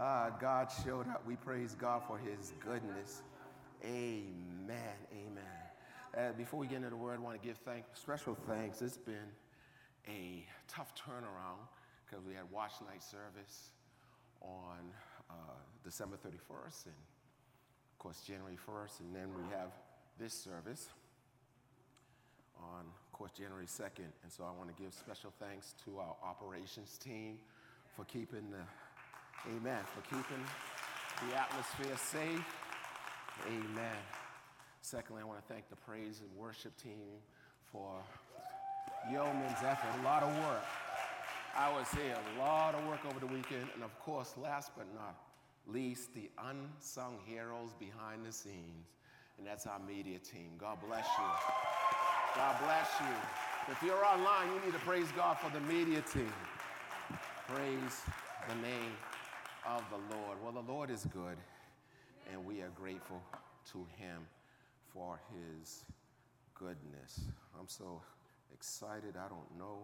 Uh, God showed up. We praise God for his goodness. Amen. Amen. Uh, before we get into the word, I want to give special thanks. It's been a tough turnaround because we had watch night service on uh, December 31st and, of course, January 1st, and then we have this service on, of course, January 2nd. And so I want to give special thanks to our operations team for keeping the, amen, for keeping the atmosphere safe. Amen. Secondly, I want to thank the praise and worship team for yeoman's effort. A lot of work. I would say a lot of work over the weekend. And of course, last but not least, the unsung heroes behind the scenes. And that's our media team. God bless you. God bless you. If you're online, you need to praise God for the media team. Praise the name of the Lord. Well, the Lord is good, and we are grateful to Him for His goodness. I'm so excited. I don't know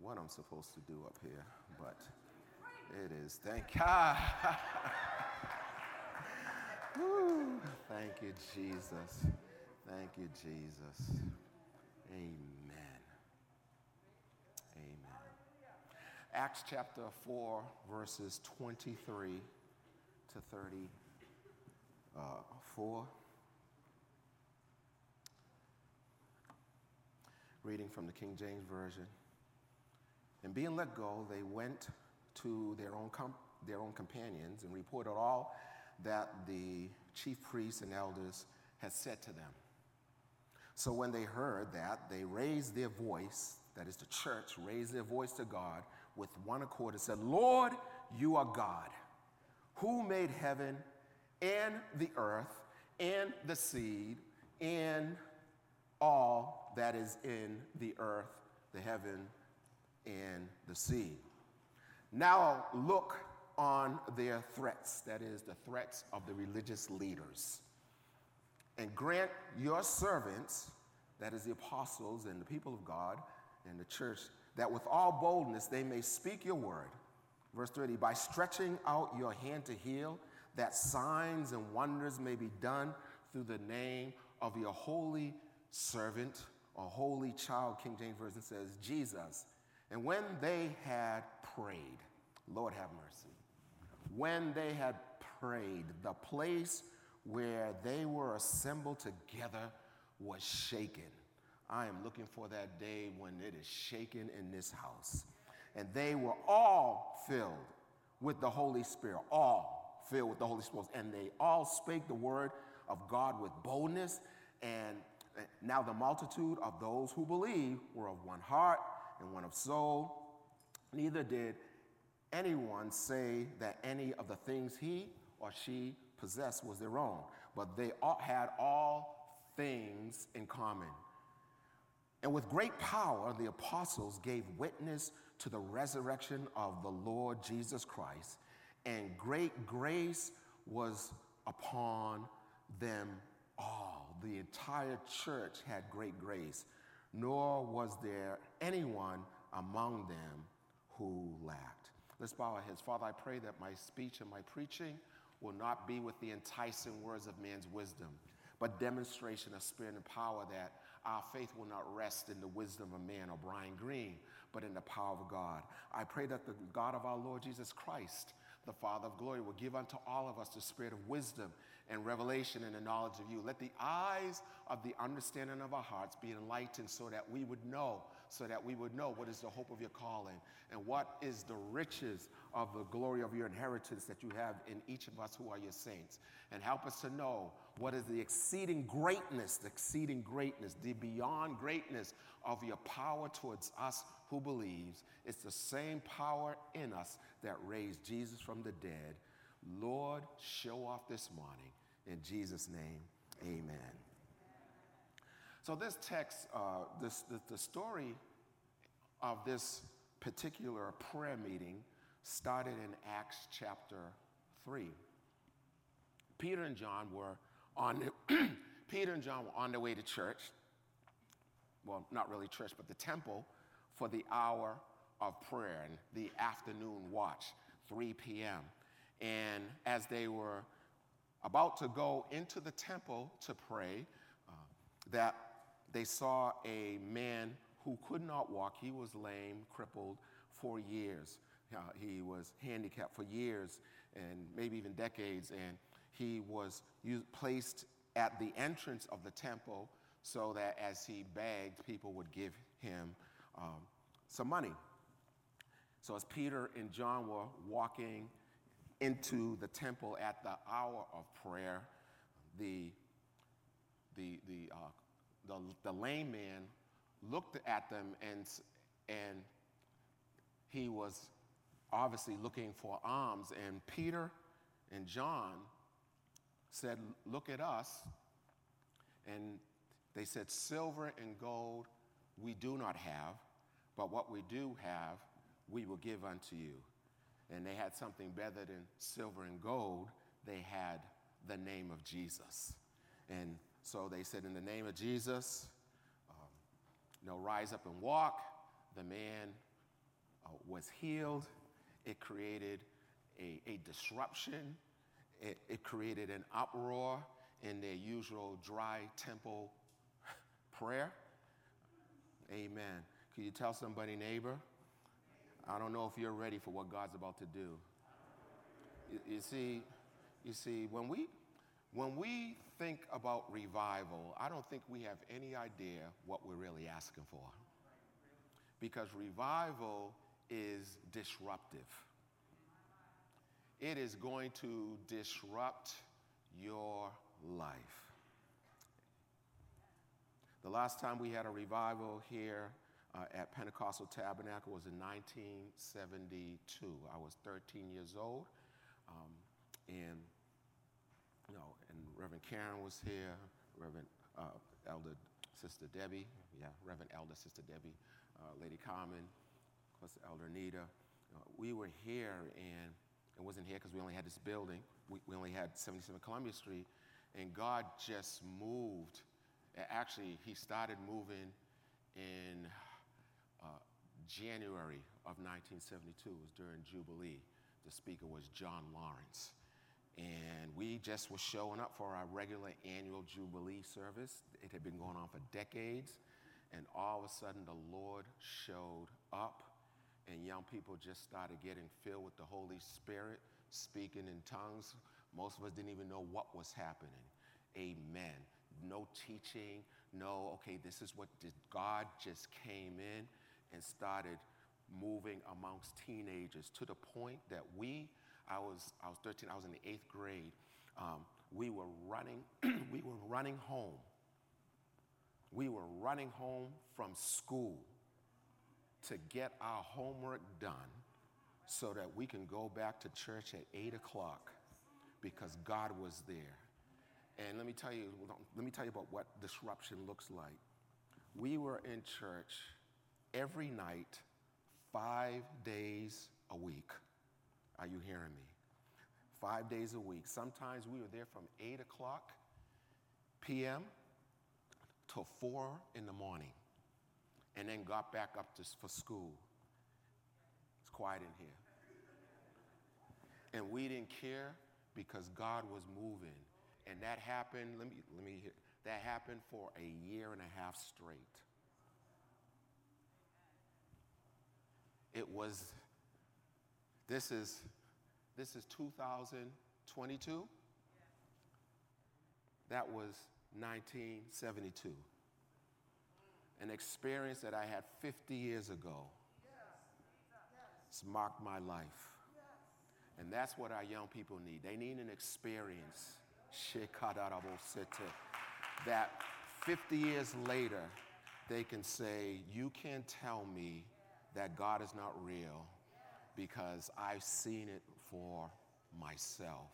what I'm supposed to do up here, but it is. Thank God. Thank you, Jesus. Thank you, Jesus. Amen. Acts chapter 4, verses 23 to 34. Uh, Reading from the King James Version. And being let go, they went to their own, com- their own companions and reported all that the chief priests and elders had said to them. So when they heard that, they raised their voice, that is, the church raised their voice to God with one accord and said, Lord, you are God, who made heaven and the earth and the seed and all that is in the earth, the heaven, and the sea. Now look on their threats, that is, the threats of the religious leaders, and grant your servants, that is, the apostles and the people of God and the church, that with all boldness they may speak your word. Verse 30 by stretching out your hand to heal, that signs and wonders may be done through the name of your holy servant or holy child, King James Version says, Jesus. And when they had prayed, Lord have mercy, when they had prayed, the place where they were assembled together was shaken. I am looking for that day when it is shaken in this house. And they were all filled with the Holy Spirit, all filled with the Holy Spirit. And they all spake the word of God with boldness. And now the multitude of those who believed were of one heart and one of soul. Neither did anyone say that any of the things he or she possessed was their own, but they all had all things in common. And with great power, the apostles gave witness to the resurrection of the Lord Jesus Christ, and great grace was upon them all. The entire church had great grace, nor was there anyone among them who lacked. Let's bow our heads. Father, I pray that my speech and my preaching will not be with the enticing words of man's wisdom, but demonstration of spirit and power that our faith will not rest in the wisdom of man or Brian Green, but in the power of God. I pray that the God of our Lord Jesus Christ, the Father of glory, will give unto all of us the spirit of wisdom and revelation and the knowledge of you. Let the eyes of the understanding of our hearts be enlightened so that we would know so that we would know what is the hope of your calling and what is the riches of the glory of your inheritance that you have in each of us who are your saints. And help us to know what is the exceeding greatness, the exceeding greatness, the beyond greatness of your power towards us who believes. It's the same power in us that raised Jesus from the dead. Lord, show off this morning. In Jesus' name, amen. So, this text, uh, this, the, the story of this particular prayer meeting started in Acts chapter 3. Peter and John were on the, Peter and John were on their way to church. Well, not really church, but the temple for the hour of prayer and the afternoon watch, 3 p.m. And as they were about to go into the temple to pray, uh, that they saw a man who could not walk. He was lame, crippled for years. Uh, he was handicapped for years and maybe even decades. And he was used, placed at the entrance of the temple so that as he begged, people would give him um, some money. So as Peter and John were walking into the temple at the hour of prayer, the, the, the, uh, the, the lame man looked at them and, and he was obviously looking for alms. And Peter and John said, Look at us. And they said, Silver and gold we do not have, but what we do have, we will give unto you. And they had something better than silver and gold, they had the name of Jesus. And so they said, In the name of Jesus, um, you know, rise up and walk. The man uh, was healed. It created a, a disruption, it, it created an uproar in their usual dry temple prayer. Amen. Can you tell somebody, neighbor? I don't know if you're ready for what God's about to do. You, you see, you see, when we when we think about revival, I don't think we have any idea what we're really asking for. Because revival is disruptive. It is going to disrupt your life. The last time we had a revival here uh, at Pentecostal Tabernacle was in 1972. I was 13 years old, um, and you know, and Reverend Karen was here, Reverend uh, Elder Sister Debbie, yeah, Reverend Elder Sister Debbie, uh, Lady Carmen, of course, Elder Nita. Uh, we were here, and it wasn't here because we only had this building. We, we only had 77 Columbia Street, and God just moved. Actually, He started moving in January of 1972, it was during Jubilee. The speaker was John Lawrence. And we just were showing up for our regular annual Jubilee service. It had been going on for decades. And all of a sudden, the Lord showed up, and young people just started getting filled with the Holy Spirit, speaking in tongues. Most of us didn't even know what was happening. Amen. No teaching, no, okay, this is what did God just came in and started moving amongst teenagers to the point that we, I was, I was 13, I was in the eighth grade, um, we were running, we were running home. We were running home from school to get our homework done so that we can go back to church at 8 o'clock because God was there. And let me tell you, let me tell you about what disruption looks like. We were in church every night, five days a week. Are you hearing me? Five days a week. Sometimes we were there from 8 o'clock p.m. till 4 in the morning, and then got back up to, for school. It's quiet in here. And we didn't care because God was moving. And that happened, let me, let me hear, that happened for a year and a half straight. It was, this is, this is 2022. That was 1972. An experience that I had 50 years ago. It's marked my life. And that's what our young people need. They need an experience that 50 years later they can say, You can't tell me that God is not real because I've seen it for myself.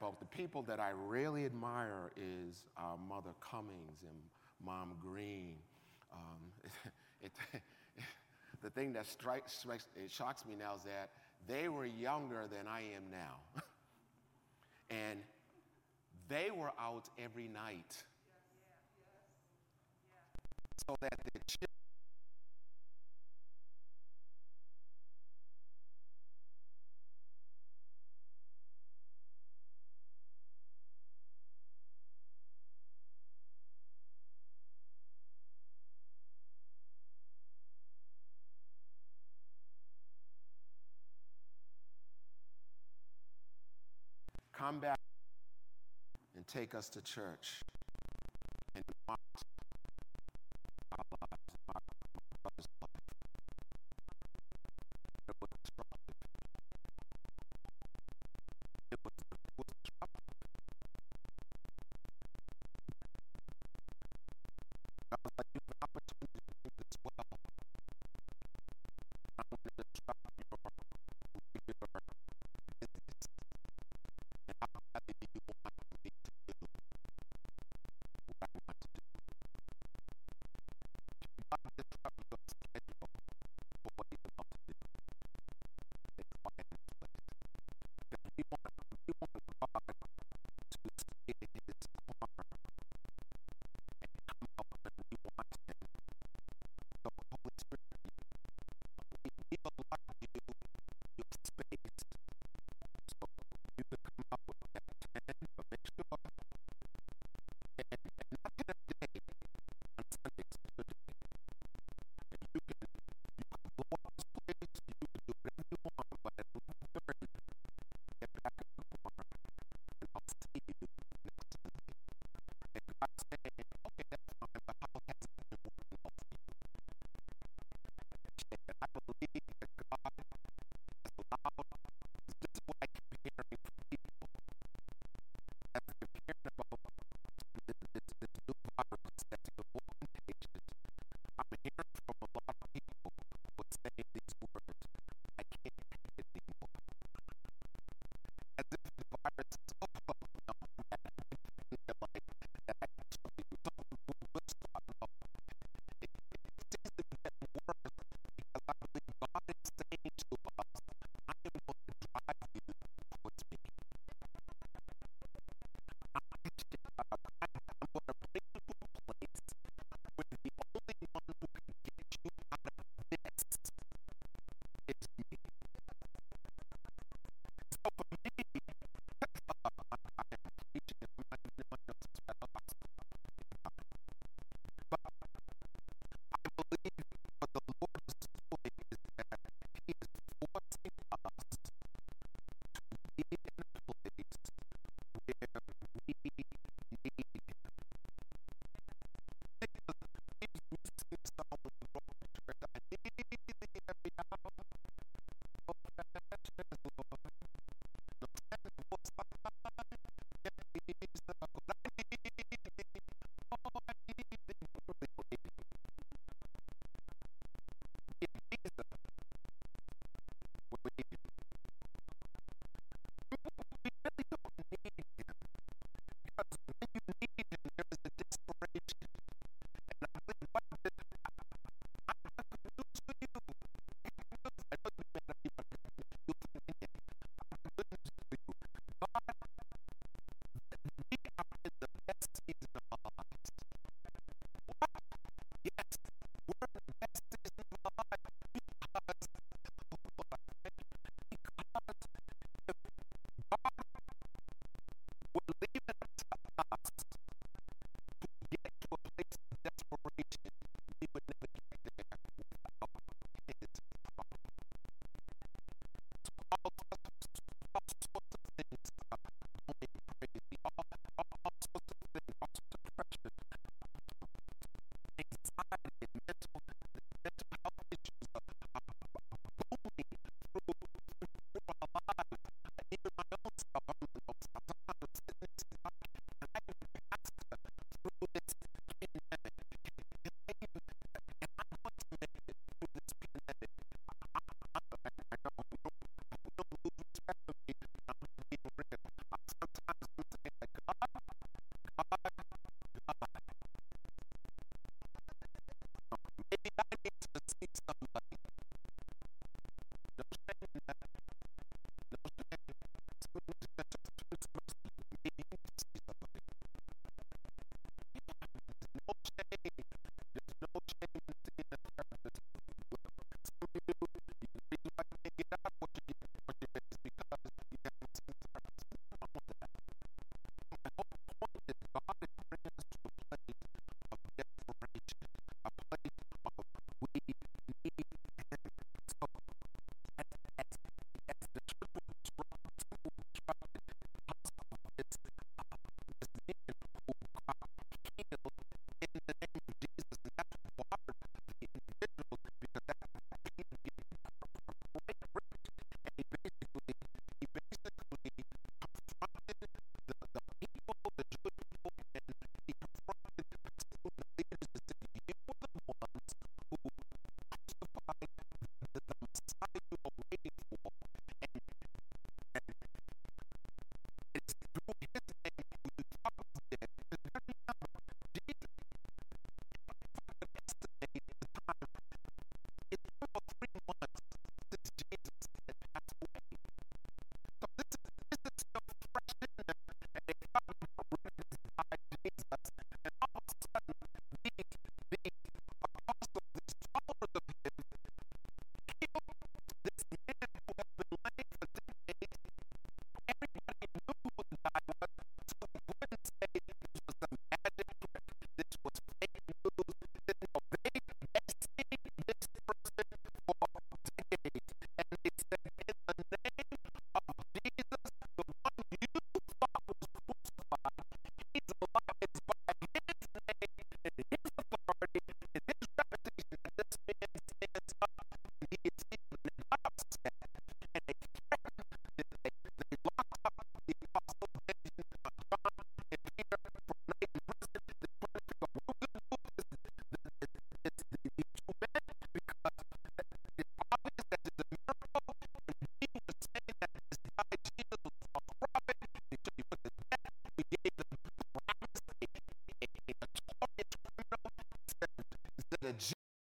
But the people that I really admire is our Mother Cummings and Mom Green. Um, it, it, the thing that strikes, strikes, it shocks me now is that they were younger than I am now. and they were out every night so that the come back and take us to church and eternal life.